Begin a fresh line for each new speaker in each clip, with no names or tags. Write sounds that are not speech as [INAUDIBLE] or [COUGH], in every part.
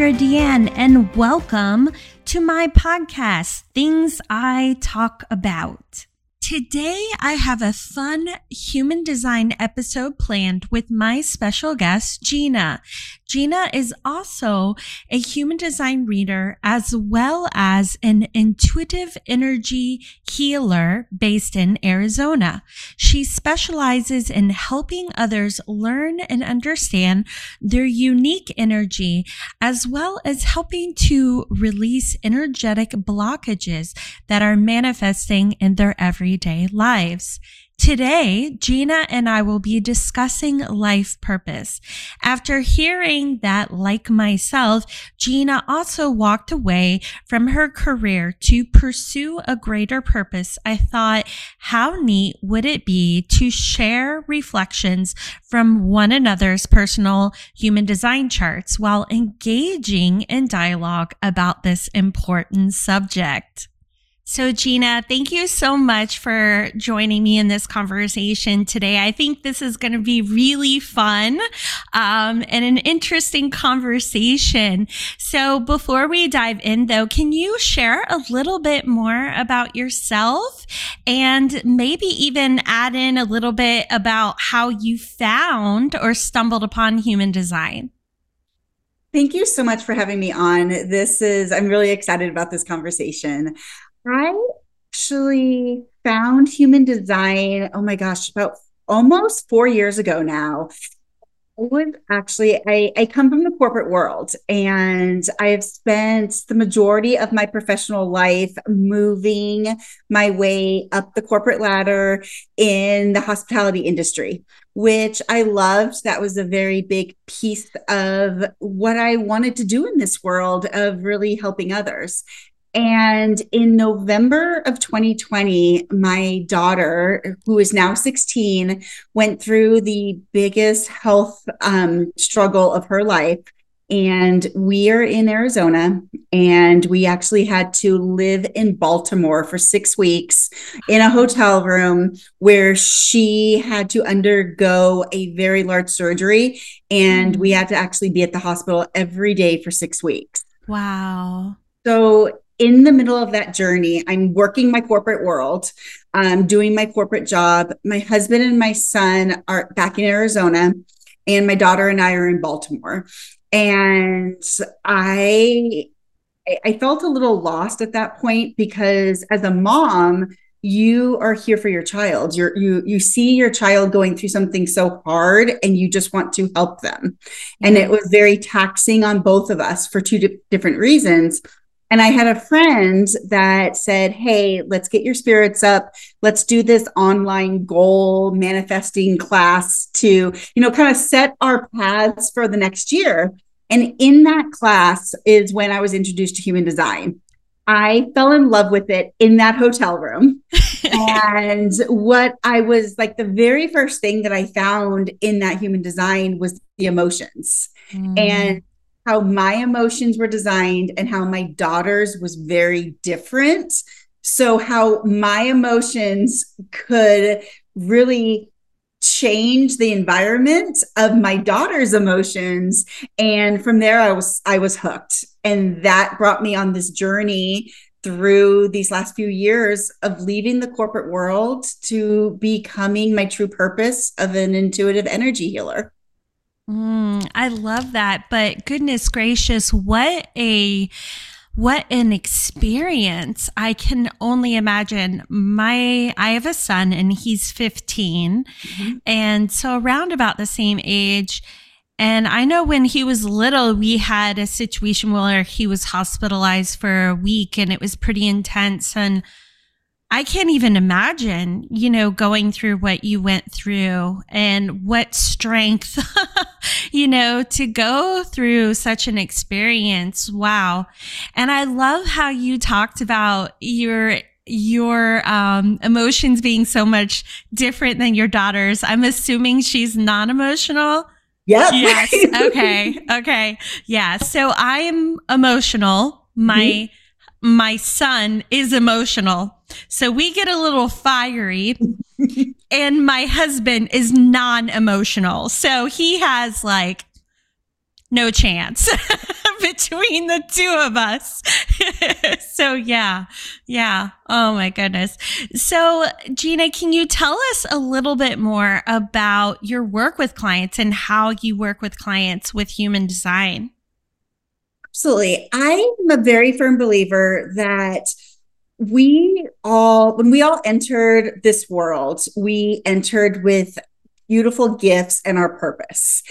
Sandra DeAnn, and welcome to my podcast, Things I Talk About. Today, I have a fun human design episode planned with my special guest, Gina. Gina is also a human design reader as well as an intuitive energy healer based in Arizona. She specializes in helping others learn and understand their unique energy as well as helping to release energetic blockages that are manifesting in their everyday lives. Today, Gina and I will be discussing life purpose. After hearing that, like myself, Gina also walked away from her career to pursue a greater purpose. I thought, how neat would it be to share reflections from one another's personal human design charts while engaging in dialogue about this important subject? So, Gina, thank you so much for joining me in this conversation today. I think this is going to be really fun um, and an interesting conversation. So, before we dive in, though, can you share a little bit more about yourself and maybe even add in a little bit about how you found or stumbled upon human design?
Thank you so much for having me on. This is, I'm really excited about this conversation. I actually found human design, oh my gosh, about almost four years ago now. I was actually, I, I come from the corporate world and I have spent the majority of my professional life moving my way up the corporate ladder in the hospitality industry, which I loved. That was a very big piece of what I wanted to do in this world of really helping others. And in November of 2020, my daughter, who is now 16, went through the biggest health um, struggle of her life. And we are in Arizona, and we actually had to live in Baltimore for six weeks in a hotel room where she had to undergo a very large surgery. And we mm. had to actually be at the hospital every day for six weeks.
Wow.
So in the middle of that journey, I'm working my corporate world, um, doing my corporate job. My husband and my son are back in Arizona, and my daughter and I are in Baltimore. And I, I felt a little lost at that point because as a mom, you are here for your child. You're, you you see your child going through something so hard, and you just want to help them. Yeah. And it was very taxing on both of us for two di- different reasons and I had a friend that said, Hey, let's get your spirits up. Let's do this online goal manifesting class to, you know, kind of set our paths for the next year. And in that class is when I was introduced to human design. I fell in love with it in that hotel room. [LAUGHS] and what I was like, the very first thing that I found in that human design was the emotions. Mm. And how my emotions were designed and how my daughter's was very different. So, how my emotions could really change the environment of my daughter's emotions. And from there i was i was hooked. And that brought me on this journey through these last few years of leaving the corporate world to becoming my true purpose of an intuitive energy healer
Mm, I love that. But goodness gracious, what a what an experience. I can only imagine. My I have a son and he's 15. Mm-hmm. And so around about the same age. And I know when he was little, we had a situation where he was hospitalized for a week and it was pretty intense. And I can't even imagine, you know, going through what you went through and what strength, [LAUGHS] you know, to go through such an experience. Wow. And I love how you talked about your your um, emotions being so much different than your daughter's. I'm assuming she's non-emotional.
Yeah.
Yes. [LAUGHS] Okay. Okay. Yeah. So I am emotional. My mm-hmm my son is emotional. So we get a little fiery. [LAUGHS] and my husband is non emotional. So he has like no chance [LAUGHS] between the two of us. [LAUGHS] so yeah, yeah. Oh my goodness. So Gina, can you tell us a little bit more about your work with clients and how you work with clients with human design?
Absolutely. I'm a very firm believer that we all, when we all entered this world, we entered with beautiful gifts and our purpose.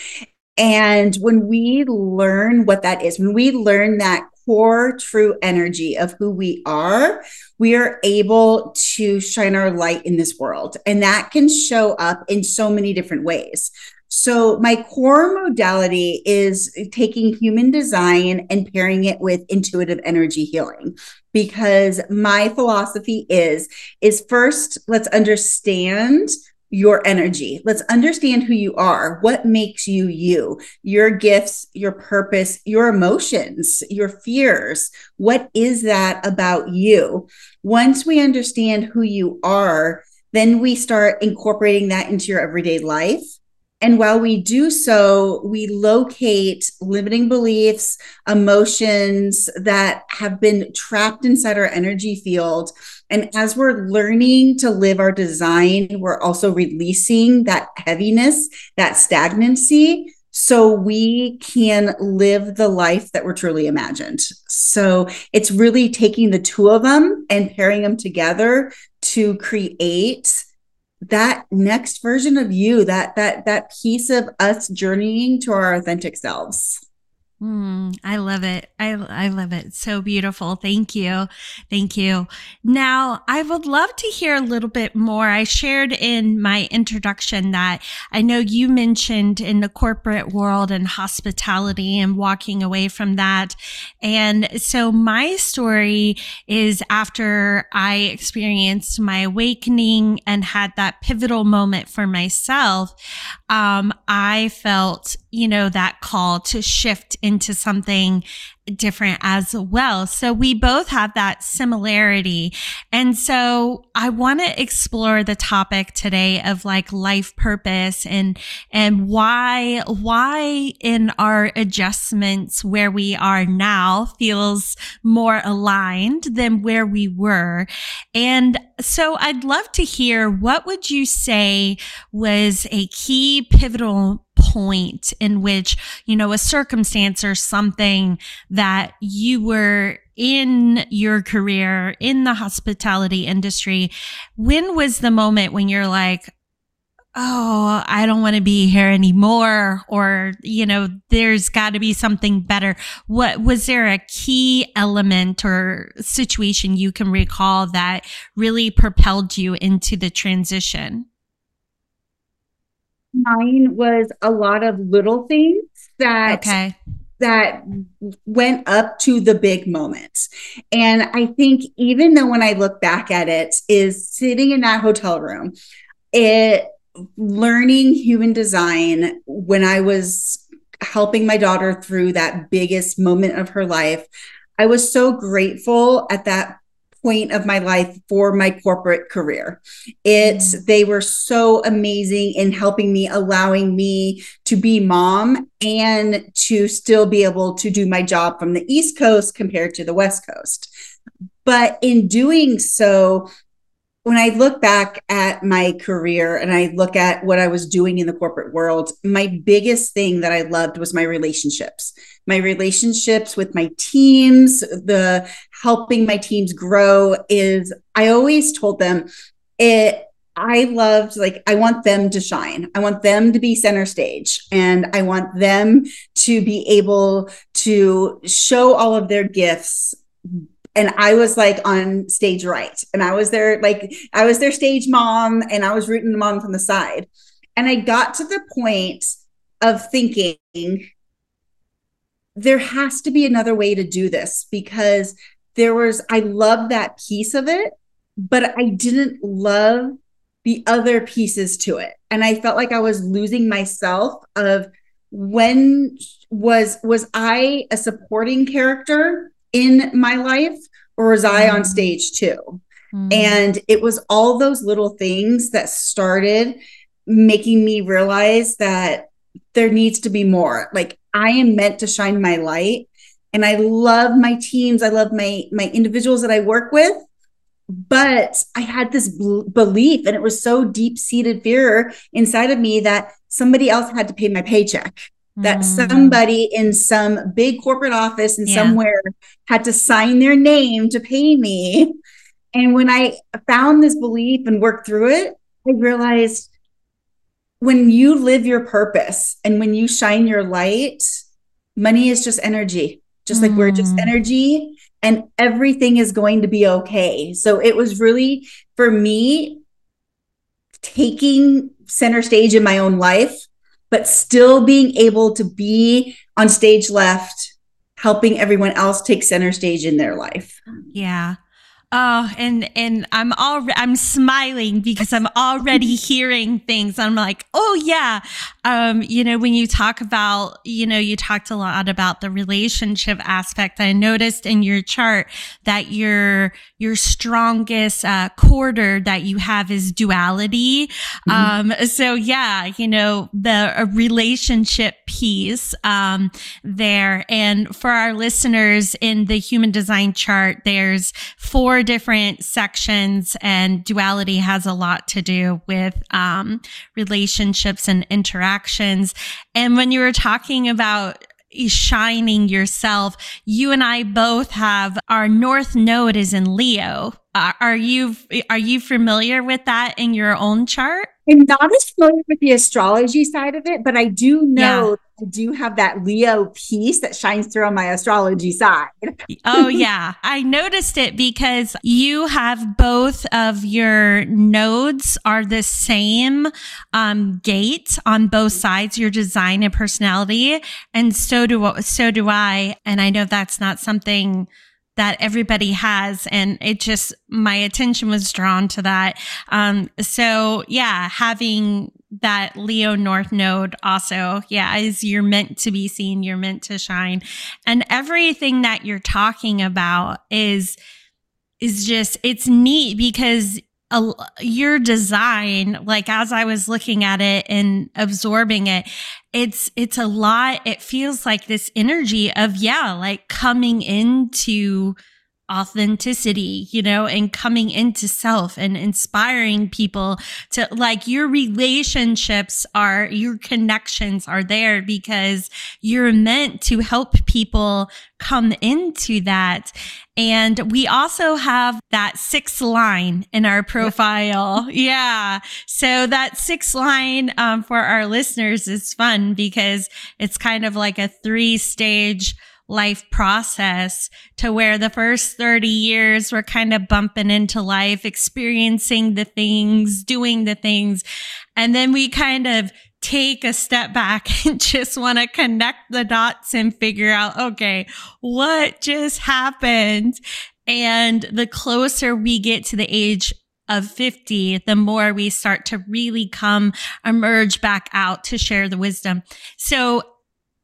And when we learn what that is, when we learn that core true energy of who we are, we are able to shine our light in this world. And that can show up in so many different ways. So, my core modality is taking human design and pairing it with intuitive energy healing because my philosophy is is first let's understand your energy. Let's understand who you are, what makes you you, your gifts, your purpose, your emotions, your fears. What is that about you? Once we understand who you are, then we start incorporating that into your everyday life. And while we do so, we locate limiting beliefs, emotions that have been trapped inside our energy field and as we're learning to live our design, we're also releasing that heaviness, that stagnancy, so we can live the life that we're truly imagined. So it's really taking the two of them and pairing them together to create that next version of you that that that piece of us journeying to our authentic selves
Mm, I love it. I, I love it. So beautiful. Thank you. Thank you. Now, I would love to hear a little bit more. I shared in my introduction that I know you mentioned in the corporate world and hospitality and walking away from that. And so my story is after I experienced my awakening and had that pivotal moment for myself, um, I felt, you know, that call to shift into something different as well. So we both have that similarity. And so I want to explore the topic today of like life purpose and, and why, why in our adjustments where we are now feels more aligned than where we were. And so I'd love to hear what would you say was a key pivotal point in which, you know, a circumstance or something that you were in your career in the hospitality industry, when was the moment when you're like, oh, I don't want to be here anymore, or, you know, there's got to be something better. What was there a key element or situation you can recall that really propelled you into the transition?
Mine was a lot of little things that
okay.
that went up to the big moments. And I think even though when I look back at it, is sitting in that hotel room, it learning human design when I was helping my daughter through that biggest moment of her life. I was so grateful at that point of my life for my corporate career. It mm. they were so amazing in helping me allowing me to be mom and to still be able to do my job from the East Coast compared to the West Coast. But in doing so, when I look back at my career and I look at what I was doing in the corporate world, my biggest thing that I loved was my relationships. My relationships with my teams, the helping my teams grow is I always told them it I loved like I want them to shine. I want them to be center stage and I want them to be able to show all of their gifts and I was like on stage right. And I was there, like, I was their stage mom and I was rooting them on from the side. And I got to the point of thinking there has to be another way to do this because there was, I love that piece of it, but I didn't love the other pieces to it. And I felt like I was losing myself of when was was I a supporting character in my life or was I on mm. stage too? Mm. And it was all those little things that started making me realize that there needs to be more. Like I am meant to shine my light and I love my teams. I love my my individuals that I work with. But I had this belief, and it was so deep seated fear inside of me that somebody else had to pay my paycheck that mm. somebody in some big corporate office and yeah. somewhere had to sign their name to pay me. And when I found this belief and worked through it, I realized when you live your purpose and when you shine your light, money is just energy, just like we're just mm. energy and everything is going to be okay. So it was really for me taking center stage in my own life but still being able to be on stage left, helping everyone else take center stage in their life.
Yeah. Oh, and and I'm all I'm smiling because I'm already [LAUGHS] hearing things. I'm like, oh yeah, um, you know, when you talk about, you know, you talked a lot about the relationship aspect. I noticed in your chart that your your strongest uh, quarter that you have is duality. Mm-hmm. Um, so yeah, you know, the relationship piece um, there, and for our listeners in the human design chart, there's four four different sections, and duality has a lot to do with um, relationships and interactions. And when you were talking about shining yourself, you and I both have our north node is in Leo. Uh, are you are you familiar with that in your own chart?
I'm not as familiar with the astrology side of it, but I do know yeah. I do have that Leo piece that shines through on my astrology side.
oh, yeah. I noticed it because you have both of your nodes are the same um, gate on both sides, your design and personality. And so do, so do I. And I know that's not something that everybody has. And it just, my attention was drawn to that. Um, so yeah, having that Leo North node also, yeah, is you're meant to be seen, you're meant to shine. And everything that you're talking about is, is just, it's neat because a, your design like as i was looking at it and absorbing it it's it's a lot. It feels like this energy of yeah like coming into authenticity, you know, and coming into self and inspiring people to like your relationships are, your connections are there because you're meant to help people come into that. And we also have that sixth line in our profile. yeah. So that sixth line um, for our listeners is fun because it's kind of like a three stage life process to where the first 30 years we're kind of bumping into life, experiencing the things, doing the things. And then we kind of take a step back [LAUGHS] and just want to connect the dots and figure out, okay, what just happened? And the closer we get to the age of 50, the more we start to really come emerge back out to share the wisdom. So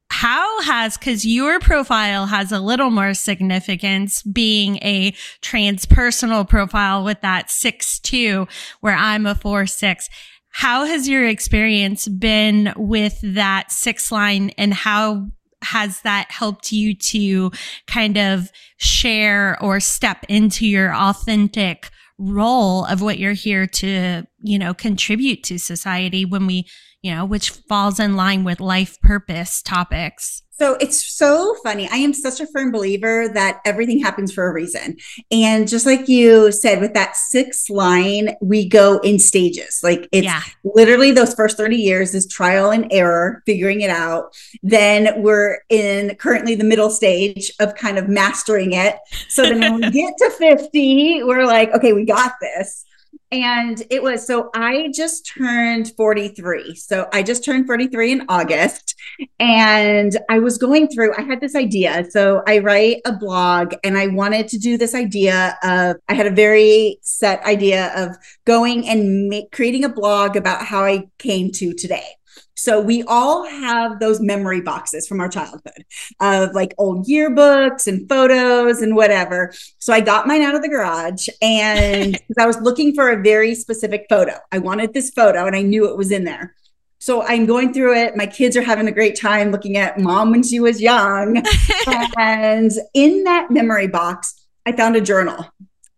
how has because your profile has a little more significance being a transpersonal profile with that six two where i'm a four six how has your experience been with that six line and how has that helped you to kind of share or step into your authentic role of what you're here to you know contribute to society when we you know, which falls in line with life purpose topics.
So it's so funny. I am such a firm believer that everything happens for a reason. And just like you said, with that sixth line, we go in stages. Like it's yeah. literally those first 30 years is trial and error, figuring it out. Then we're in currently the middle stage of kind of mastering it. So then when we [LAUGHS] get to 50, we're like, okay, we got this and it was so I just turned 43. So I just turned 43 in August and I was going through I had this idea. So I write a blog and I wanted to do this idea of I had a very set idea of going and make, creating a blog about how I came to today. So we all have those memory boxes from our childhood of like old yearbooks and photos and whatever. So I got mine out of the garage and [LAUGHS] I was looking for a very specific photo. I wanted this photo and I knew it was in there. So I'm going through it. My kids are having a great time looking at mom when she was young. [LAUGHS] and in that memory box, I found a journal.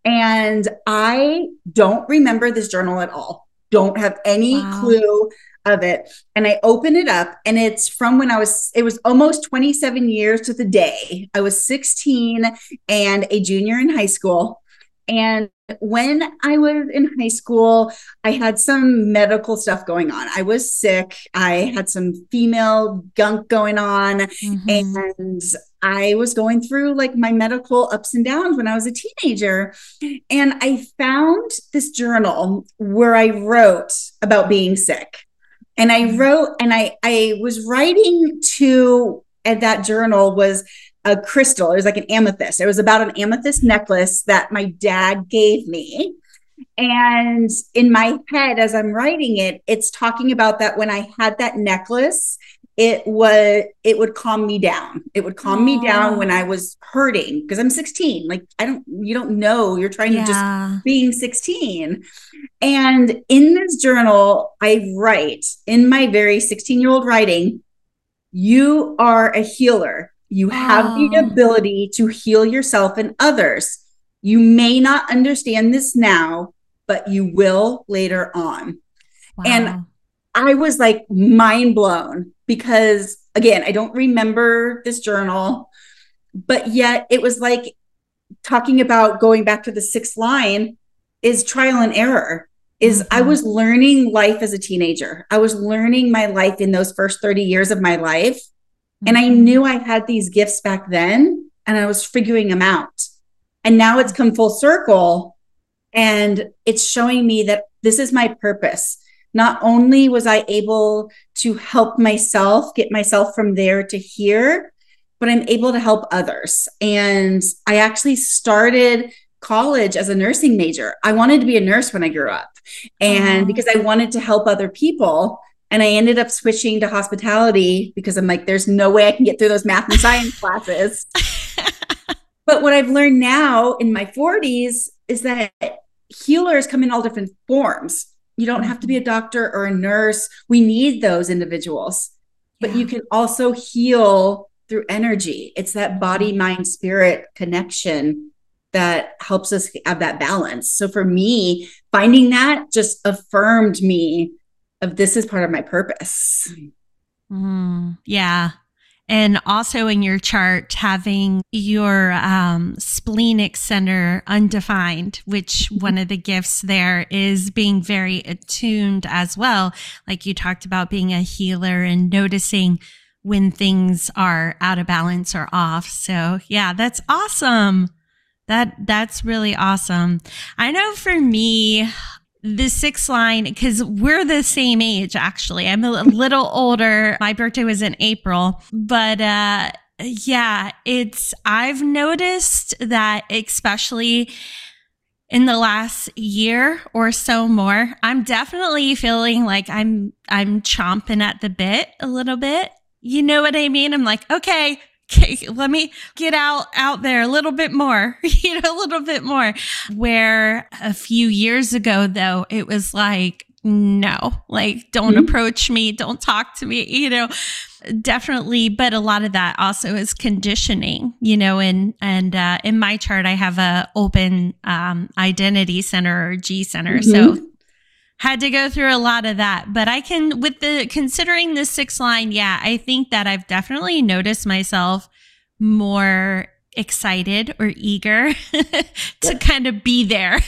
And I don't remember this journal at all. Don't have any wow. clue of it. And I open it up and it's from when I was, it was almost 27 years to the day. I was 16 and a junior in high school. And when I was in high school, I had some medical stuff going on. I was sick. I had some female gunk going on. Mm-hmm. And I was going through like my medical ups and downs when I was a teenager. And I found this journal where I wrote about being sick. And I wrote, and I, I was writing to, at that journal was a crystal. It was like an amethyst. It was about an amethyst necklace that my dad gave me. And in my head, as I'm writing it, it's talking about that when I had that necklace, it was it would calm me down. It would calm Aww. me down oh. when I was hurting because I'm 16. Like I don't you don't know you're trying yeah. to just being 16. And in this journal, I write in my very 16 year old writing, you are a healer. You have the oh. ability to heal yourself and others. You may not understand this now, but you will later on. Wow. And I was like mind blown because, again, I don't remember this journal, but yet it was like talking about going back to the sixth line is trial and error is mm-hmm. I was learning life as a teenager. I was learning my life in those first 30 years of my life. And I mm-hmm. knew I had these gifts back then and I was figuring them out. And now it's come full circle and it's showing me that this is my purpose. Not only was I able to help myself get myself from there to here, but I'm able to help others. And I actually started college as a nursing major. I wanted to be a nurse when I grew up. And because I wanted to help other people, and I ended up switching to hospitality because I'm like, there's no way I can get through those math and science [LAUGHS] classes. [LAUGHS] but what I've learned now in my 40s is that healers come in all different forms. You don't have to be a doctor or a nurse. We need those individuals, but yeah. you can also heal through energy. It's that body, mind, spirit connection that helps us have that balance. So for me, finding that just affirmed me of this is part of my purpose.
Mm, yeah. And also in your chart, having your um, splenic center undefined, which one of the gifts there is being very attuned as well. Like you talked about being a healer and noticing when things are out of balance or off. So yeah, that's awesome. That that's really awesome. I know for me, the sixth line because we're the same age actually. I'm a little older. My birthday was in april. But uh yeah it's i've noticed that especially in the last year or so more i'm definitely feeling like i'm i'm chomping at the bit a little bit. You know what i mean? I'm like okay okay, let me get out out there a little bit more, [LAUGHS] you know, a little bit more. Where a few years ago though, it was like no, like don't mm-hmm. approach me, don't talk to me, you know. Definitely, but a lot of that also is conditioning, you know, and and uh, in my chart I have a open um, identity center or G center. Mm-hmm. So had to go through a lot of that but i can with the considering the six line yeah i think that i've definitely noticed myself more excited or eager [LAUGHS] to yeah. kind of be there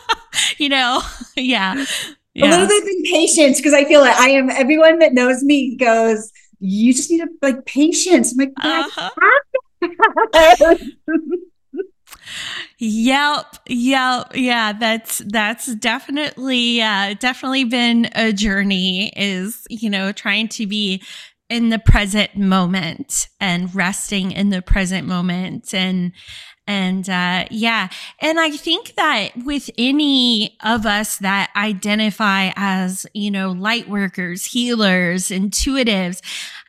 [LAUGHS] you know yeah, [LAUGHS]
yeah. a little bit of patience because i feel like i am everyone that knows me goes you just need to like patience i'm like uh-huh.
Yep, yep, yeah. That's that's definitely uh, definitely been a journey. Is you know trying to be in the present moment and resting in the present moment and and uh, yeah and i think that with any of us that identify as you know light workers healers intuitives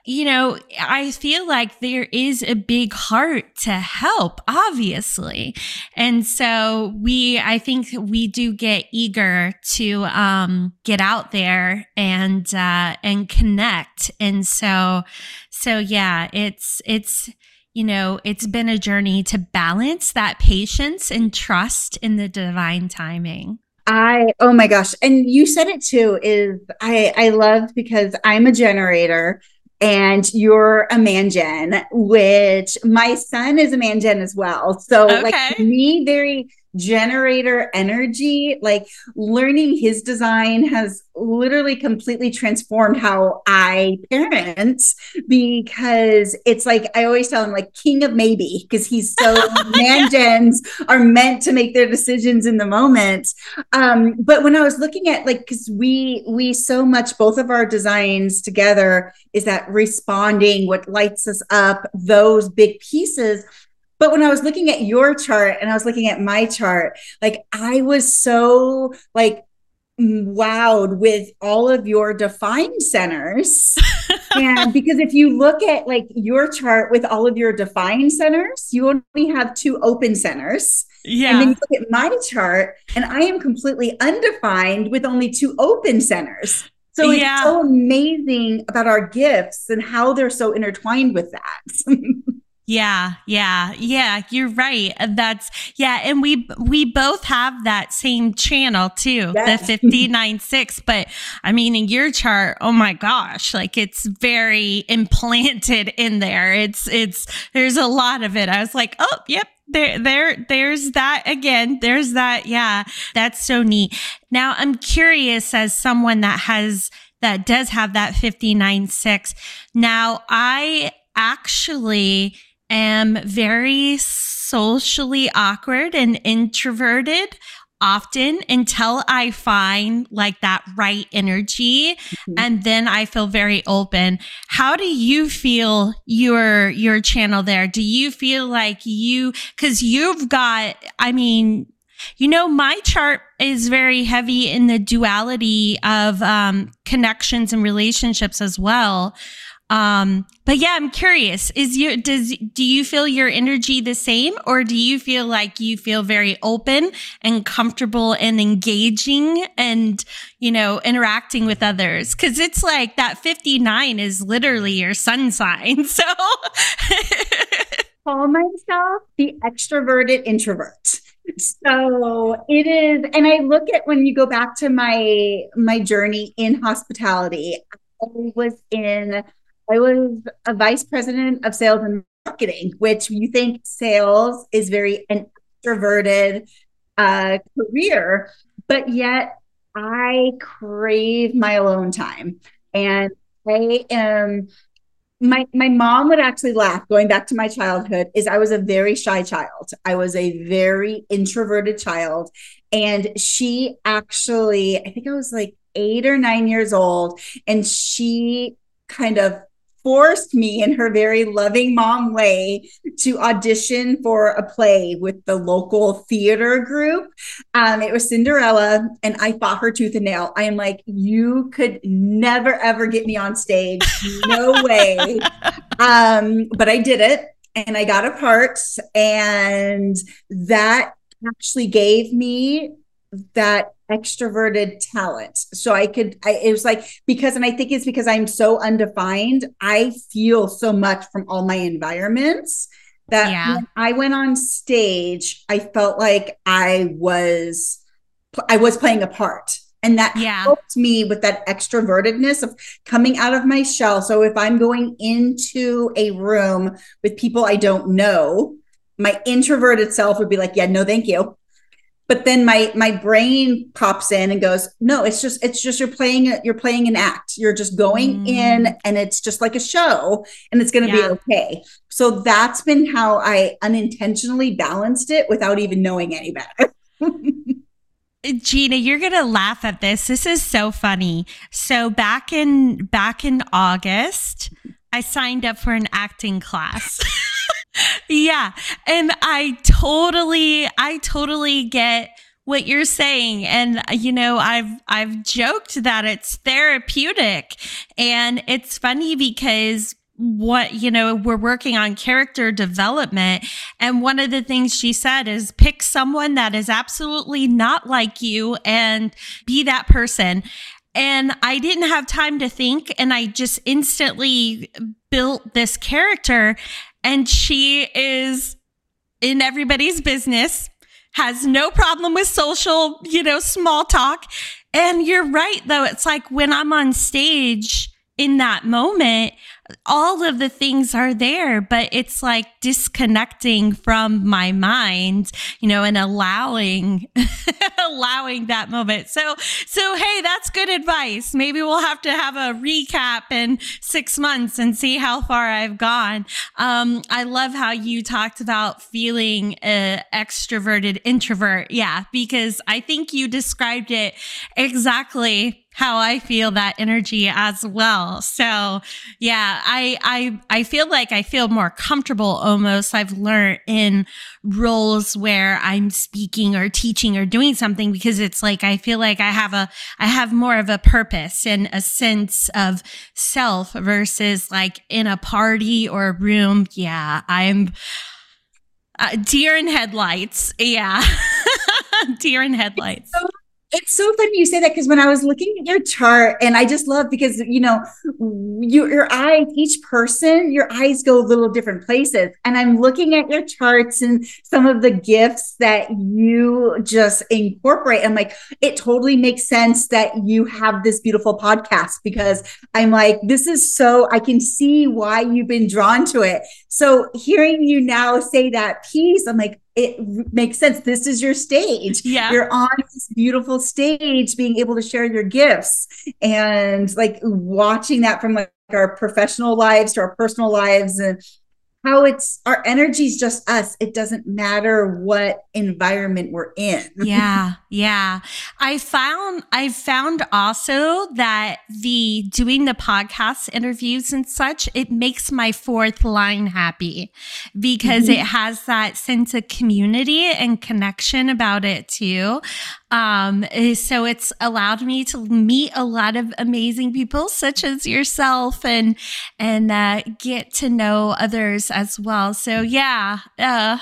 you know, I feel like there is a big heart to help, obviously. And so we, I think we do get eager to, um, get out there and, uh, and connect. And so, so yeah, it's, it's, you know, it's been a journey to balance that patience and trust in the divine timing.
I oh my gosh, and you said it too. Is I I love because I'm a generator and you're a man which my son is a man as well. So okay. like me, very generator energy like learning his design has literally completely transformed how i parent because it's like i always tell him like king of maybe because he's so [LAUGHS] man gens are meant to make their decisions in the moment. Um but when i was looking at like because we we so much both of our designs together is that responding what lights us up those big pieces but when I was looking at your chart and I was looking at my chart, like I was so like wowed with all of your defined centers. [LAUGHS] and because if you look at like your chart with all of your defined centers, you only have two open centers.
Yeah.
And then you look at my chart and I am completely undefined with only two open centers. So it's yeah. so amazing about our gifts and how they're so intertwined with that. [LAUGHS]
Yeah, yeah, yeah, you're right. That's yeah, and we we both have that same channel too, yes. the 596, but I mean in your chart, oh my gosh, like it's very [LAUGHS] implanted in there. It's it's there's a lot of it. I was like, "Oh, yep, there there there's that again there's that yeah that's so neat now i'm curious as someone that has that does have that 59.6 now i actually am very socially awkward and introverted often until I find like that right energy mm-hmm. and then I feel very open. How do you feel your your channel there? Do you feel like you cuz you've got I mean you know, my chart is very heavy in the duality of um, connections and relationships as well. Um, but yeah, I'm curious. Is your does do you feel your energy the same, or do you feel like you feel very open and comfortable and engaging and you know interacting with others? Because it's like that 59 is literally your sun sign. [LAUGHS] So
call myself the extroverted introvert so it is and i look at when you go back to my my journey in hospitality i was in I was a vice president of sales and marketing, which you think sales is very an extroverted uh, career, but yet I crave my alone time. And I am my my mom would actually laugh going back to my childhood is I was a very shy child. I was a very introverted child and she actually I think I was like 8 or 9 years old and she kind of forced me in her very loving mom way to audition for a play with the local theater group. Um, it was Cinderella, and I fought her tooth and nail. I am like, you could never ever get me on stage. No [LAUGHS] way. Um, but I did it and I got a part, and that actually gave me that extroverted talent. So I could, I, it was like, because, and I think it's because I'm so undefined, I feel so much from all my environments that yeah. when I went on stage, I felt like I was, I was playing a part. And that yeah. helped me with that extrovertedness of coming out of my shell. So if I'm going into a room with people I don't know, my introverted self would be like, yeah, no, thank you but then my my brain pops in and goes no it's just it's just you're playing you're playing an act you're just going mm. in and it's just like a show and it's going to yeah. be okay so that's been how i unintentionally balanced it without even knowing any better [LAUGHS]
Gina, you're going to laugh at this. This is so funny. So back in back in August, I signed up for an acting class. [LAUGHS] yeah. And I totally, I totally get what you're saying and uh, you know i've i've joked that it's therapeutic and it's funny because what you know we're working on character development and one of the things she said is pick someone that is absolutely not like you and be that person and i didn't have time to think and i just instantly built this character and she is in everybody's business has no problem with social you know small talk. And you're right though it's like when i'm on stage in that moment all of the things are there, but it's like disconnecting from my mind, you know, and allowing, [LAUGHS] allowing that moment. So, so, hey, that's good advice. Maybe we'll have to have a recap in six months and see how far I've gone. Um, I love how you talked about feeling an extroverted introvert. Yeah, because I think you described it exactly how I feel that energy as well. So yeah, I, I, I feel like I feel more comfortable almost. I've learned in roles where I'm speaking or teaching or doing something because it's like, I feel like I have a, I have more of a purpose and a sense of self versus like in a party or a room. Yeah, I'm, uh, deer in headlights. Yeah. [LAUGHS] deer in headlights.
So it's so funny you say that because when I was looking at your chart, and I just love because you know, you, your eyes, each person, your eyes go a little different places. And I'm looking at your charts and some of the gifts that you just incorporate. I'm like, it totally makes sense that you have this beautiful podcast because I'm like, this is so I can see why you've been drawn to it. So hearing you now say that piece, I'm like, it makes sense. This is your stage.
Yeah.
You're on this beautiful stage, being able to share your gifts and like watching that from like our professional lives to our personal lives and how it's our energy is just us. It doesn't matter what environment we're in. [LAUGHS]
yeah, yeah. I found I found also that the doing the podcast interviews and such, it makes my fourth line happy because mm-hmm. it has that sense of community and connection about it too. Um, eh, so it's allowed me to meet a lot of amazing people such as yourself and, and, uh, get to know others as well. So yeah, uh,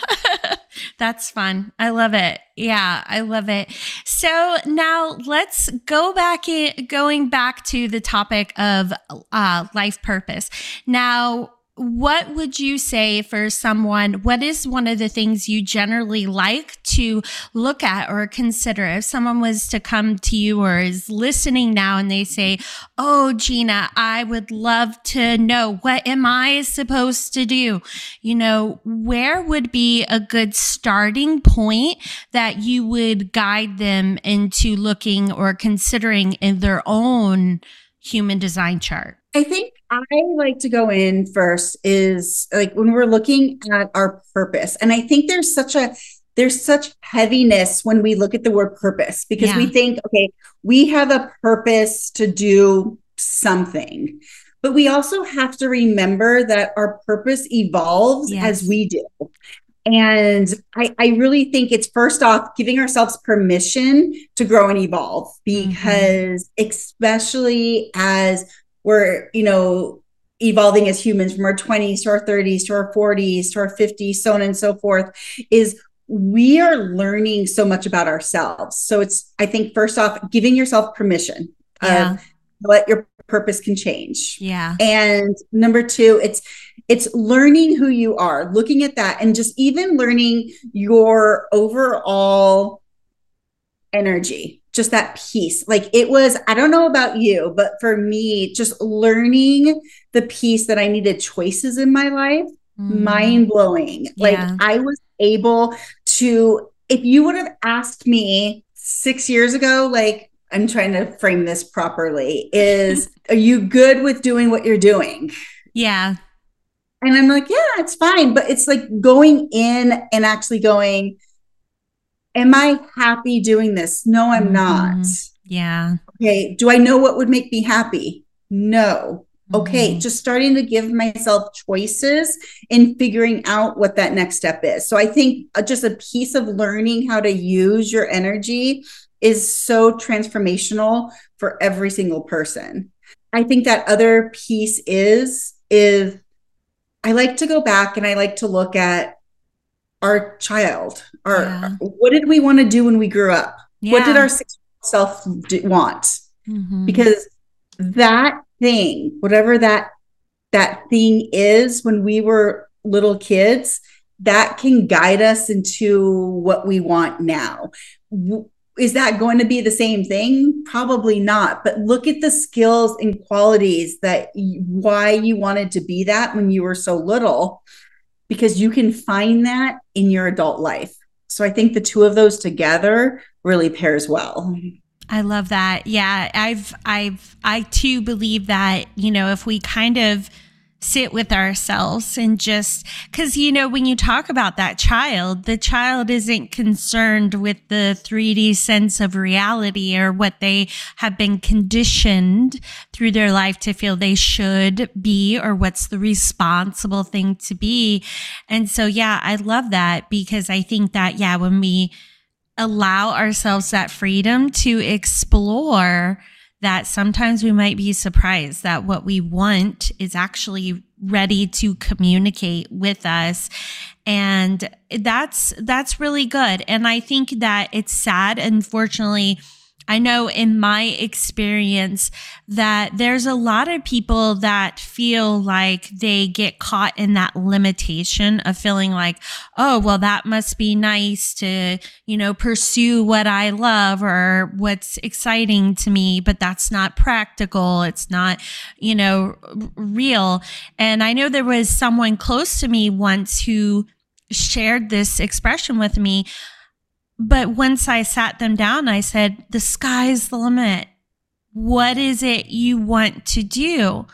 [LAUGHS] that's fun. I love it. Yeah, I love it. So now let's go back in, going back to the topic of, uh, life purpose. Now, what would you say for someone? What is one of the things you generally like to look at or consider? If someone was to come to you or is listening now and they say, Oh, Gina, I would love to know what am I supposed to do? You know, where would be a good starting point that you would guide them into looking or considering in their own human design chart?
I think I like to go in first is like when we're looking at our purpose. And I think there's such a there's such heaviness when we look at the word purpose because yeah. we think, okay, we have a purpose to do something. But we also have to remember that our purpose evolves yes. as we do. And I, I, really think it's first off giving ourselves permission to grow and evolve mm-hmm. because, mm-hmm. especially as we're, you know, evolving as humans from our 20s to our 30s to our 40s to our 50s, so on and so forth, is we are learning so much about ourselves. So it's, I think, first off, giving yourself permission yeah. of what your purpose can change.
Yeah.
And number two, it's it's learning who you are, looking at that, and just even learning your overall energy just that piece. Like it was, I don't know about you, but for me, just learning the piece that I needed choices in my life, mm. mind blowing. Yeah. Like I was able to, if you would have asked me six years ago, like, I'm trying to frame this properly, is [LAUGHS] are you good with doing what you're doing?
Yeah.
And I'm like, yeah, it's fine. But it's like going in and actually going, am I happy doing this? No, I'm mm-hmm. not.
Yeah.
Okay. Do I know what would make me happy? No. Okay. Mm-hmm. Just starting to give myself choices and figuring out what that next step is. So I think uh, just a piece of learning how to use your energy is so transformational for every single person. I think that other piece is is I like to go back and I like to look at our child. Our yeah. what did we want to do when we grew up? Yeah. What did our self do, want? Mm-hmm. Because that thing, whatever that that thing is when we were little kids, that can guide us into what we want now. Is that going to be the same thing? Probably not. But look at the skills and qualities that why you wanted to be that when you were so little, because you can find that in your adult life. So I think the two of those together really pairs well.
I love that. Yeah, I've I've I too believe that, you know, if we kind of sit with ourselves and just because you know when you talk about that child the child isn't concerned with the 3d sense of reality or what they have been conditioned through their life to feel they should be or what's the responsible thing to be. And so yeah i love that because i think that yeah when we allow ourselves that freedom to explore that sometimes we might be surprised that what we want is actually ready to communicate with us. And that's that's really good. And i think that it's sad unfortunately I know in my experience that there's a lot of people that feel like they get caught in that limitation of feeling like, oh, well, that must be nice to, you know, pursue what I love or what's exciting to me, but that's not practical. It's not, you know, real. And I know there was someone close to me once who shared this expression with me but once I sat them down, I said, the sky's the limit. What is it you want to do?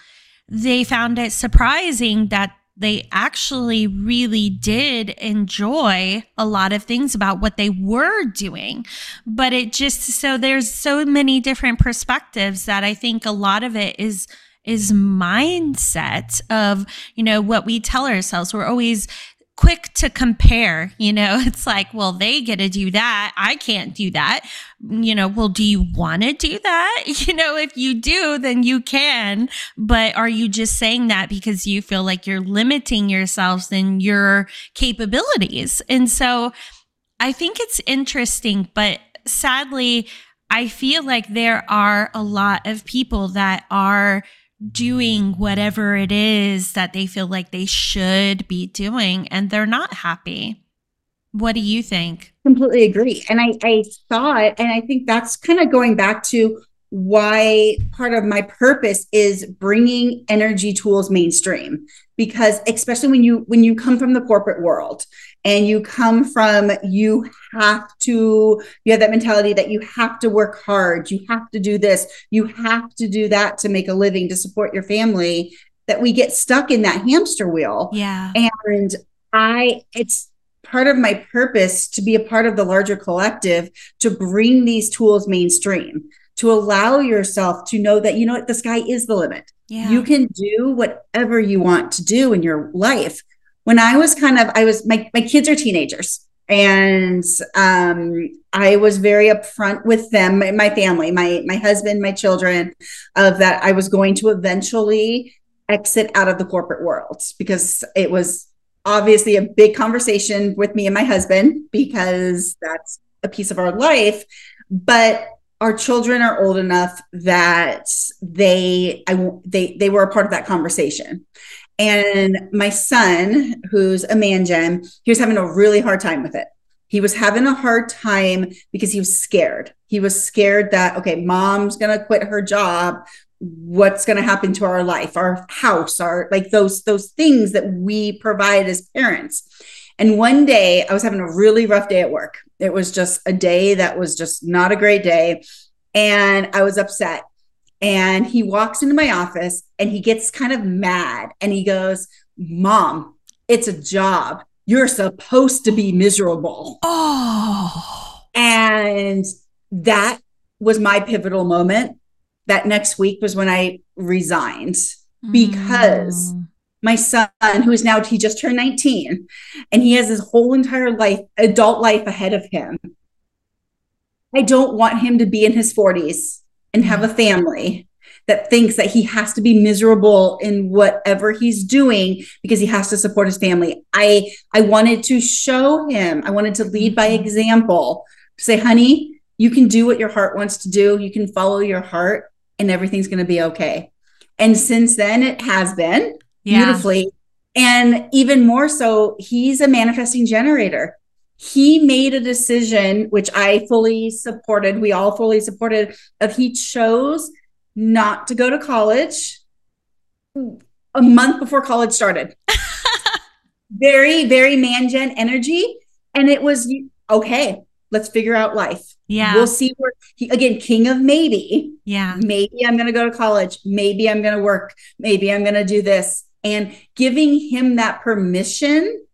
They found it surprising that they actually really did enjoy a lot of things about what they were doing. But it just so there's so many different perspectives that I think a lot of it is is mindset of you know what we tell ourselves we're always quick to compare. You know, [LAUGHS] it's like, well, they get to do that. I can't do that. You know, well, do you want to do that? [LAUGHS] You know, if you do, then you can. But are you just saying that because you feel like you're limiting yourselves and your capabilities? And so I think it's interesting, but sadly, I feel like there are a lot of people that are doing whatever it is that they feel like they should be doing and they're not happy. What do you think?
Completely agree. And I, I thought, and I think that's kind of going back to why part of my purpose is bringing energy tools mainstream because especially when you when you come from the corporate world and you come from you have to you have that mentality that you have to work hard you have to do this you have to do that to make a living to support your family that we get stuck in that hamster wheel.
Yeah.
And i it's part of my purpose to be a part of the larger collective to bring these tools mainstream to allow yourself to know that you know what the sky is the limit. Yeah. you can do whatever you want to do in your life when I was kind of, I was, my, my kids are teenagers and um, I was very upfront with them, my, family, my my husband, my children, of that I was going to eventually exit out of the corporate world because it was obviously a big conversation with me and my husband because that's a piece of our life, but our children are old enough that they I they they were a part of that conversation. And my son, who's a man gen, he was having a really hard time with it. He was having a hard time because he was scared. He was scared that, okay, mom's going to quit her job. What's going to happen to our life, our house, our like those those things that we provide as parents. And one day I was having a really rough day at work. It was just a day that was just not a great day. And I was upset and he walks into my office and he gets kind of mad and he goes, Mom, it's a job. You're supposed to be miserable.
Oh.
And that was my pivotal moment. That next week was when I resigned because mm. my son, who is now, he just turned 19 and he has his whole entire life, adult life ahead of him. I don't want him to be in his 40s and have a family that thinks that he has to be miserable in whatever he's doing because he has to support his family. I I wanted to show him. I wanted to lead by mm-hmm. example. Say, "Honey, you can do what your heart wants to do. You can follow your heart and everything's going to be okay." And since then it has been yeah. beautifully and even more so, he's a manifesting generator he made a decision which i fully supported we all fully supported of he chose not to go to college a month before college started. [LAUGHS] Very very man gen energy. And it was okay let's figure out life.
Yeah.
We'll see where he, again king of maybe.
Yeah.
Maybe i'm going to go to college. Maybe i'm going to work. Maybe i'm going to do this. And giving him that permission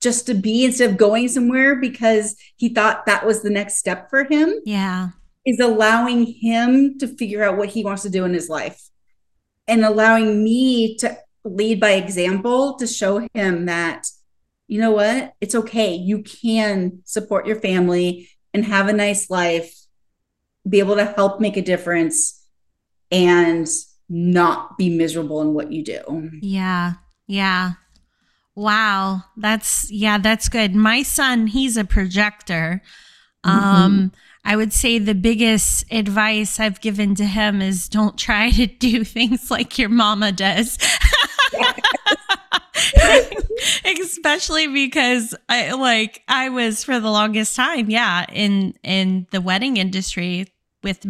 just to be instead of going somewhere because he thought that was the next step for him.
Yeah.
Is allowing him to figure out what he wants to do in his life and allowing me to lead by example to show him that, you know what, it's okay. You can support your family and have a nice life, be able to help make a difference and not be miserable in what you do.
Yeah. Yeah. Wow, that's yeah, that's good. My son, he's a projector. Mm-hmm. Um I would say the biggest advice I've given to him is don't try to [LAUGHS] do things like your mama does. [LAUGHS] Especially because I like I was for the longest time, yeah, in in the wedding industry with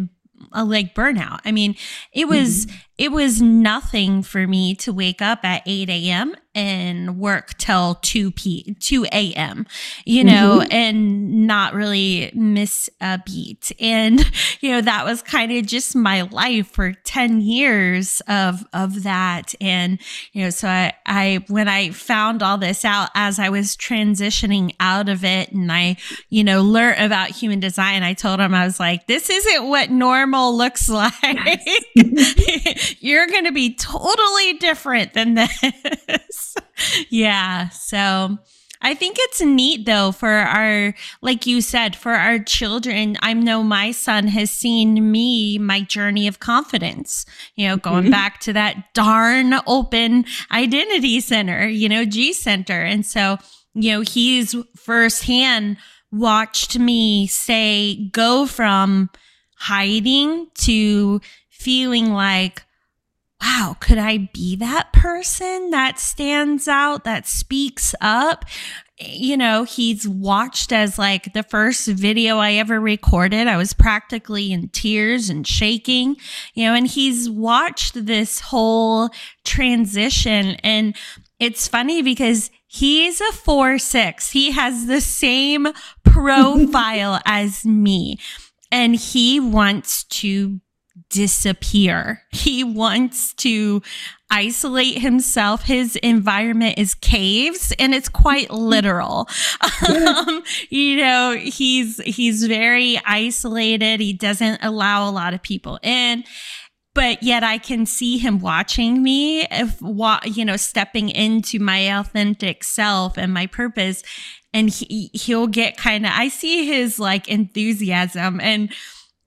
a like burnout. I mean, it was mm-hmm. it was nothing for me to wake up at 8 a.m and work till 2 p 2 a.m you know mm-hmm. and not really miss a beat. And [LAUGHS] you know that was kind of just my life for 10 years of of that. And you know so i i when i found all this out as i was transitioning out of it and i you know learned about human design i told him i was like this isn't what normal looks [LAUGHS] like. [LAUGHS] You're going to be totally different than this [LAUGHS] yeah. So I think it's neat though for our, like you said, for our children. I know my son has seen me, my journey of confidence, you know, going mm-hmm. back to that darn open identity center, you know, G center. And so, you know, he's firsthand watched me say, go from hiding to feeling like, wow, could I be that person that stands out, that speaks up? You know, he's watched as like the first video I ever recorded. I was practically in tears and shaking, you know, and he's watched this whole transition. And it's funny because he's a four six. He has the same [LAUGHS] profile as me. And he wants to disappear. He wants to isolate himself. His environment is caves and it's quite literal. [LAUGHS] um, you know, he's, he's very isolated. He doesn't allow a lot of people in but yet I can see him watching me, if you know, stepping into my authentic self and my purpose, and he he'll get kind of. I see his like enthusiasm, and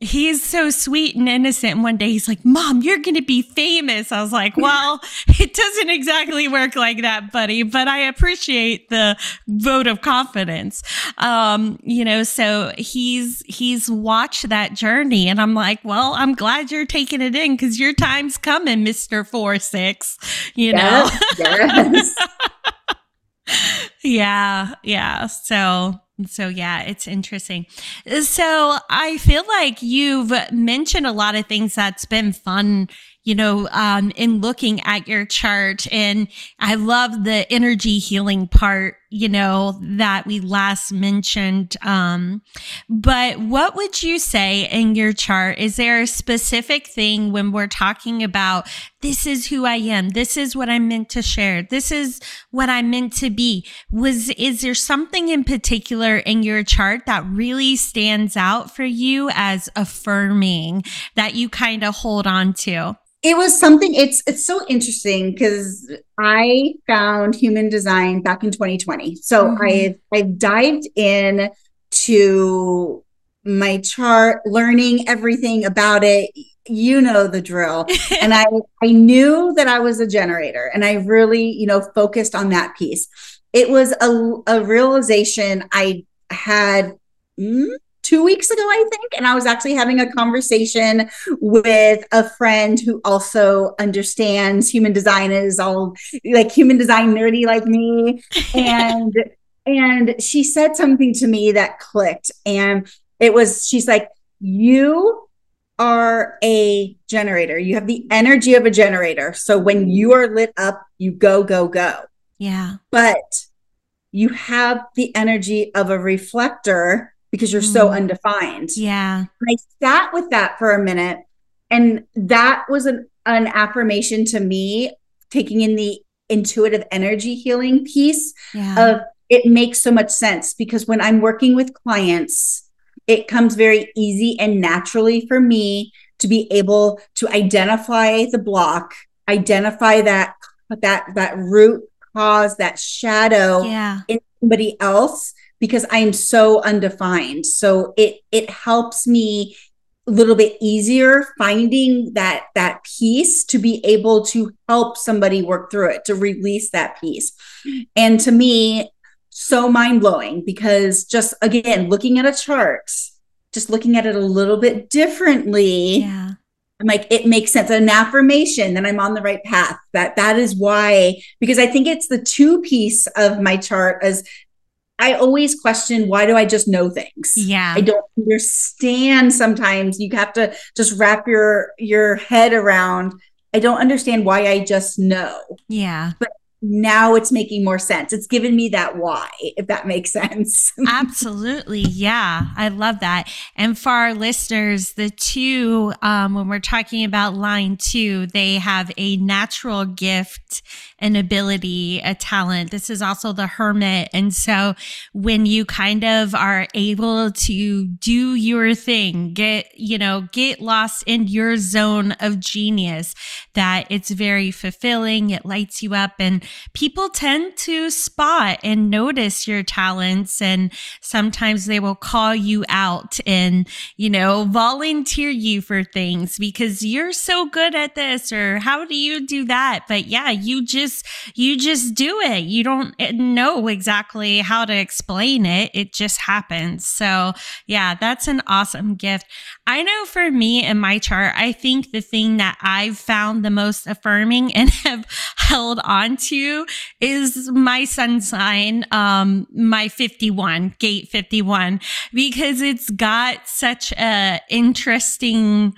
he's so sweet and innocent. And one day he's like, Mom, you're going to be famous. I was like, Well, [LAUGHS] it doesn't exactly work like that, buddy, but I appreciate the vote of confidence. Um, you know, so he's, he's watched that journey. And I'm like, Well, I'm glad you're taking it in because your time's coming, Mr. Four Six, you know? Yes. [LAUGHS] yeah. Yeah. So, so yeah, it's interesting. So I feel like you've mentioned a lot of things that's been fun you know, um, in looking at your chart. And I love the energy healing part, you know, that we last mentioned. Um, but what would you say in your chart? Is there a specific thing when we're talking about this is who I am, this is what I'm meant to share, this is what I'm meant to be? Was is there something in particular in your chart that really stands out for you as affirming that you kind of hold on to?
it was something it's it's so interesting because i found human design back in 2020 so mm-hmm. i i've dived in to my chart learning everything about it you know the drill. [LAUGHS] and I I knew that I was a generator and I really, you know, focused on that piece. It was a, a realization I had mm, two weeks ago, I think. And I was actually having a conversation with a friend who also understands human design is all like human design nerdy like me. [LAUGHS] And and she said something to me that clicked. And it was, she's like, you are a generator. You have the energy of a generator. So when you are lit up, you go, go, go.
Yeah.
But you have the energy of a reflector because you're mm. so undefined.
Yeah.
I sat with that for a minute. And that was an, an affirmation to me, taking in the intuitive energy healing piece yeah. of it makes so much sense because when I'm working with clients, it comes very easy and naturally for me to be able to identify the block, identify that that that root cause, that shadow
yeah.
in somebody else because I'm so undefined. So it it helps me a little bit easier finding that that piece to be able to help somebody work through it to release that piece. And to me so mind blowing because just again looking at a chart just looking at it a little bit differently
yeah.
I'm like it makes sense. An affirmation that I'm on the right path. That that is why because I think it's the two piece of my chart as I always question why do I just know things?
Yeah.
I don't understand sometimes you have to just wrap your your head around I don't understand why I just know.
Yeah.
But now it's making more sense. It's given me that why, if that makes sense. [LAUGHS]
Absolutely. Yeah. I love that. And for our listeners, the two, um, when we're talking about line two, they have a natural gift an ability, a talent. This is also the hermit. And so when you kind of are able to do your thing, get, you know, get lost in your zone of genius, that it's very fulfilling. It lights you up and people tend to spot and notice your talents. And sometimes they will call you out and, you know, volunteer you for things because you're so good at this or how do you do that? But yeah, you just just you just do it. You don't know exactly how to explain it. It just happens. So, yeah, that's an awesome gift. I know for me in my chart, I think the thing that I've found the most affirming [LAUGHS] and have held on to is my sun sign, um, my 51, gate 51, because it's got such a interesting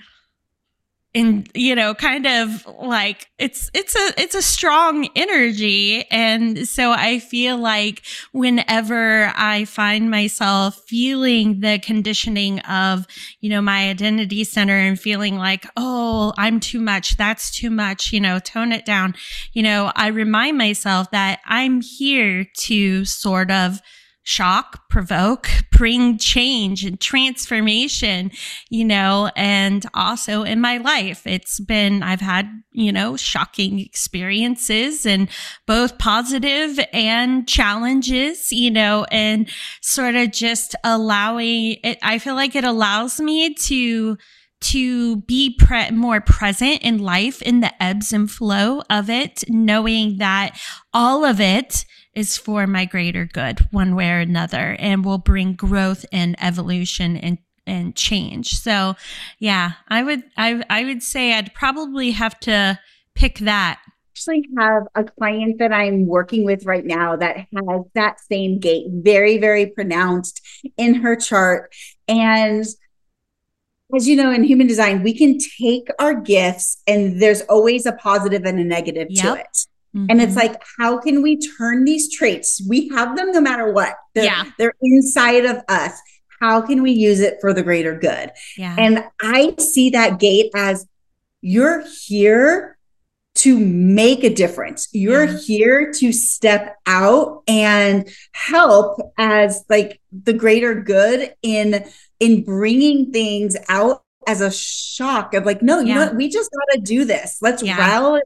and you know kind of like it's it's a it's a strong energy. And so i feel like whenever i find myself feeling the conditioning of you know my identity center and feeling like oh i'm too much that's too much you know tone it down. You know i remind myself that i'm here to sort of shock, provoke, bring change and transformation, you know, and also in my life, it's been, I've had, you know, shocking experiences and both positive and challenges, you know, and sort of just allowing it. I feel like it allows me to, to be pre- more present in life in the ebbs and flow of it, knowing that all of it is for my greater good one way or another and will bring growth and evolution and and change. So, yeah, I would I I would say I'd probably have to pick that.
Actually, have a client that I'm working with right now that has that same gate very very pronounced in her chart and as you know in human design we can take our gifts and there's always a positive and a negative yep. to it Mm-hmm. And it's mm-hmm. like, how can we turn these traits? We have them no matter what. They're,
yeah.
they're inside of us. How can we use it for the greater good?
Yeah.
And I see that gate as you're here to make a difference. You're yeah. here to step out and help as like the greater good in in bringing things out as a shock of like no, you yeah. know what? We just got to do this. Let's yeah. up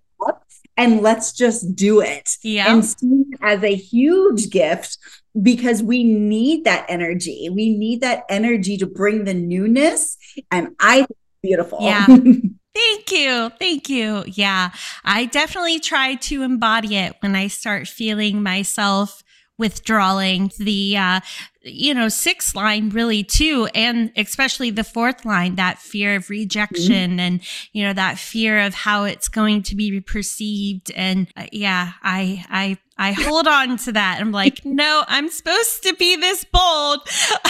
and let's just do it.
Yeah.
And see it as a huge gift because we need that energy. We need that energy to bring the newness. And I beautiful.
Yeah. [LAUGHS] Thank you. Thank you. Yeah. I definitely try to embody it when I start feeling myself withdrawing the uh you know sixth line really too and especially the fourth line that fear of rejection mm-hmm. and you know that fear of how it's going to be perceived and uh, yeah i i I [LAUGHS] hold on to that. I'm like, [LAUGHS] no, I'm supposed to be this bold.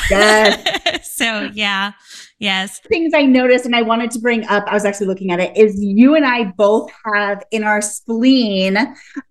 Yes. [LAUGHS] so yeah. Yes.
Things I noticed and I wanted to bring up, I was actually looking at it, is you and I both have in our spleen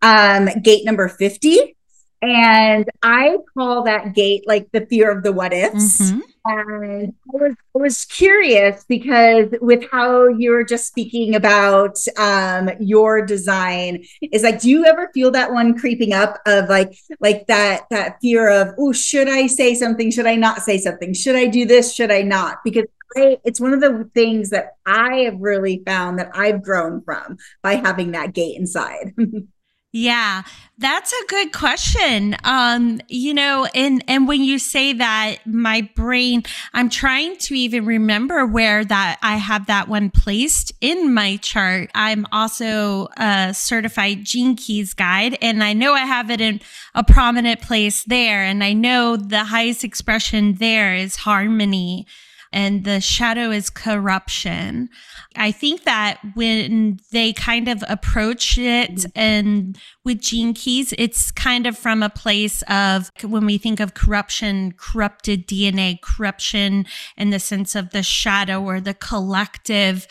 um, gate number 50. And I call that gate like the fear of the what ifs. Mm-hmm. And I was, I was curious because with how you were just speaking about um, your design, is like, do you ever feel that one creeping up of like, like that that fear of, oh, should I say something? Should I not say something? Should I do this? Should I not? Because I, it's one of the things that I have really found that I've grown from by having that gate inside. [LAUGHS]
Yeah, that's a good question. Um, you know, and and when you say that, my brain, I'm trying to even remember where that I have that one placed in my chart. I'm also a certified Gene Keys guide, and I know I have it in a prominent place there. And I know the highest expression there is harmony and the shadow is corruption. I think that when they kind of approach it mm-hmm. and with Gene Keys, it's kind of from a place of when we think of corruption, corrupted DNA, corruption in the sense of the shadow or the collective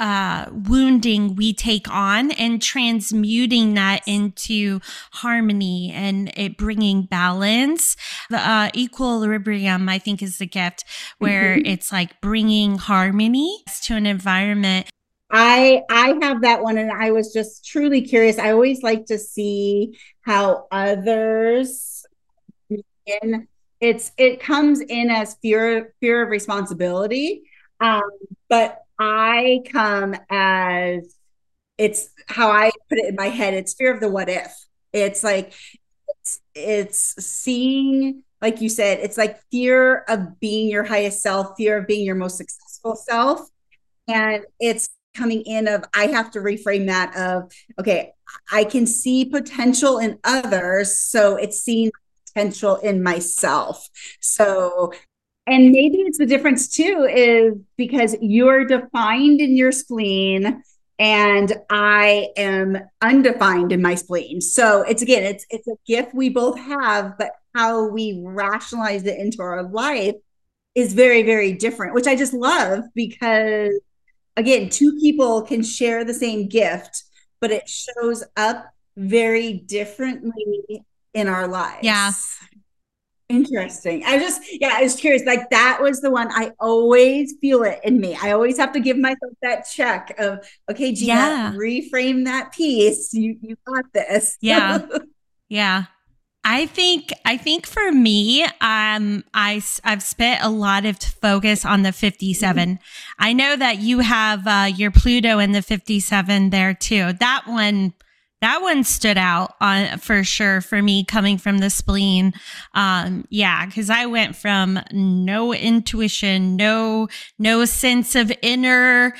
uh, wounding we take on and transmuting that into harmony and it bringing balance. The uh, equilibrium, I think, is the gift where mm-hmm. it's like bringing harmony to an environment.
I I have that one, and I was just truly curious. I always like to see how others. In, it's it comes in as fear fear of responsibility, um, but I come as it's how I put it in my head. It's fear of the what if. It's like it's, it's seeing, like you said, it's like fear of being your highest self, fear of being your most successful self. And it's coming in of I have to reframe that of okay, I can see potential in others. So it's seeing potential in myself. So and maybe it's the difference too is because you're defined in your spleen and I am undefined in my spleen. So it's again, it's it's a gift we both have, but how we rationalize it into our life is very, very different, which I just love because again, two people can share the same gift, but it shows up very differently in our lives.
Yeah.
Interesting. I just, yeah, I was curious. Like that was the one I always feel it in me. I always have to give myself that check of, okay, Gina, yeah. reframe that piece. You you got this.
Yeah. [LAUGHS] yeah. I think I think for me, um, I I've spent a lot of focus on the 57. Mm-hmm. I know that you have uh, your Pluto in the 57 there too. That one that one stood out on for sure for me coming from the spleen. Um, yeah, because I went from no intuition, no no sense of inner,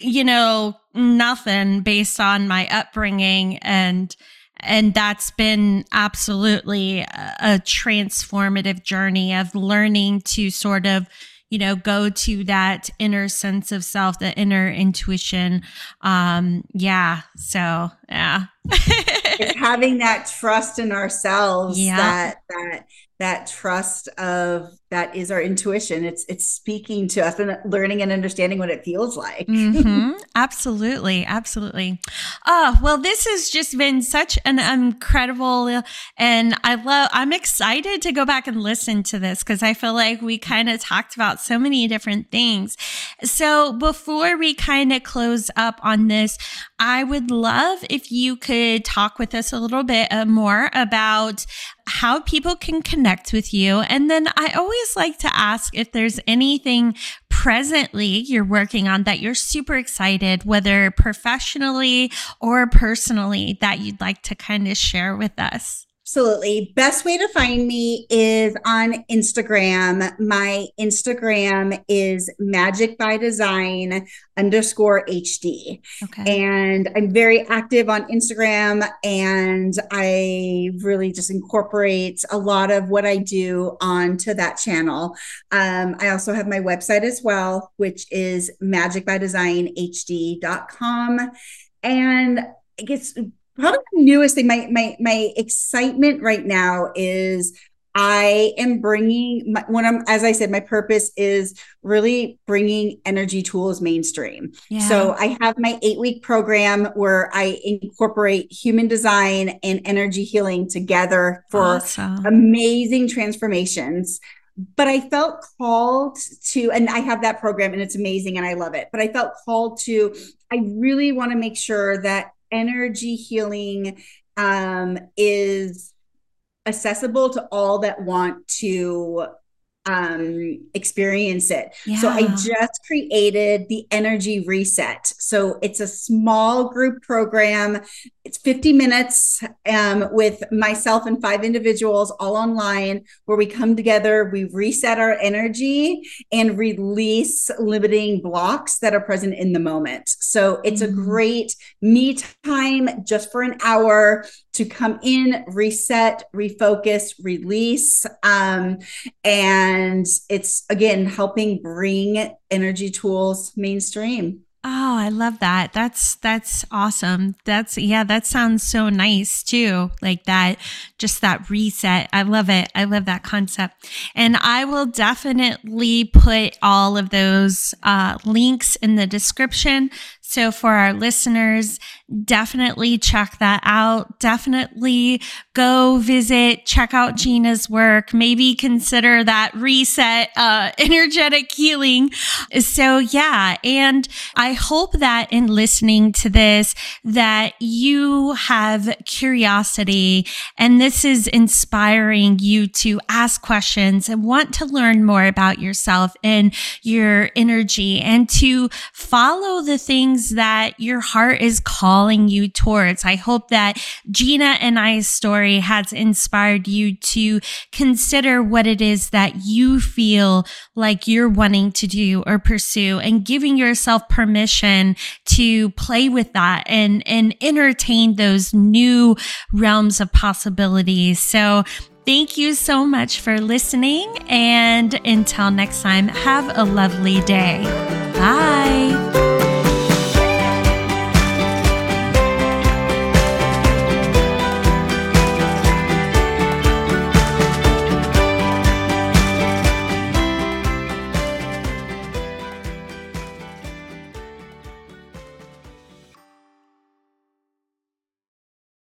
you know, nothing based on my upbringing and and that's been absolutely a, a transformative journey of learning to sort of you know, go to that inner sense of self, the inner intuition. Um, yeah. So yeah.
it's [LAUGHS] having that trust in ourselves yeah. that that that trust of that is our intuition. It's it's speaking to us and learning and understanding what it feels like.
Mm-hmm. [LAUGHS] absolutely. Absolutely. Oh well this has just been such an incredible and i love i'm excited to go back and listen to this because i feel like we kind of talked about so many different things. So before we kind of close up on this i would love if you could talk with us a little bit uh, more about how people can connect with you. And then I always like to ask if there's anything presently you're working on that you're super excited, whether professionally or personally, that you'd like to kind of share with us.
Absolutely. Best way to find me is on Instagram. My Instagram is magic by design underscore HD. Okay. And I'm very active on Instagram and I really just incorporate a lot of what I do onto that channel. Um, I also have my website as well, which is magic by design magicbydesignhd.com. And I guess probably the newest thing my my my excitement right now is I am bringing my, when I'm, as I said, my purpose is really bringing energy tools mainstream. Yeah. So I have my eight week program where I incorporate human design and energy healing together for awesome. amazing transformations. But I felt called to, and I have that program and it's amazing and I love it. But I felt called to, I really want to make sure that energy healing um, is accessible to all that want to um, experience it. Yeah. So I just created the energy reset. So it's a small group program. It's 50 minutes um, with myself and five individuals all online where we come together, we reset our energy and release limiting blocks that are present in the moment. So it's mm-hmm. a great me time just for an hour to come in, reset, refocus, release. Um, and it's again helping bring energy tools mainstream.
Oh, I love that. That's that's awesome. That's yeah, that sounds so nice too. Like that just that reset. I love it. I love that concept. And I will definitely put all of those uh, links in the description so for our listeners, definitely check that out. Definitely go visit, check out Gina's work. Maybe consider that reset, uh, [LAUGHS] energetic healing. So yeah. And I hope that in listening to this, that you have curiosity and this is inspiring you to ask questions and want to learn more about yourself and your energy and to follow the things that your heart is calling you towards. I hope that Gina and I's story has inspired you to consider what it is that you feel like you're wanting to do or pursue and giving yourself permission to play with that and, and entertain those new realms of possibilities. So Thank you so much for listening. And until next time, have a lovely day. Bye.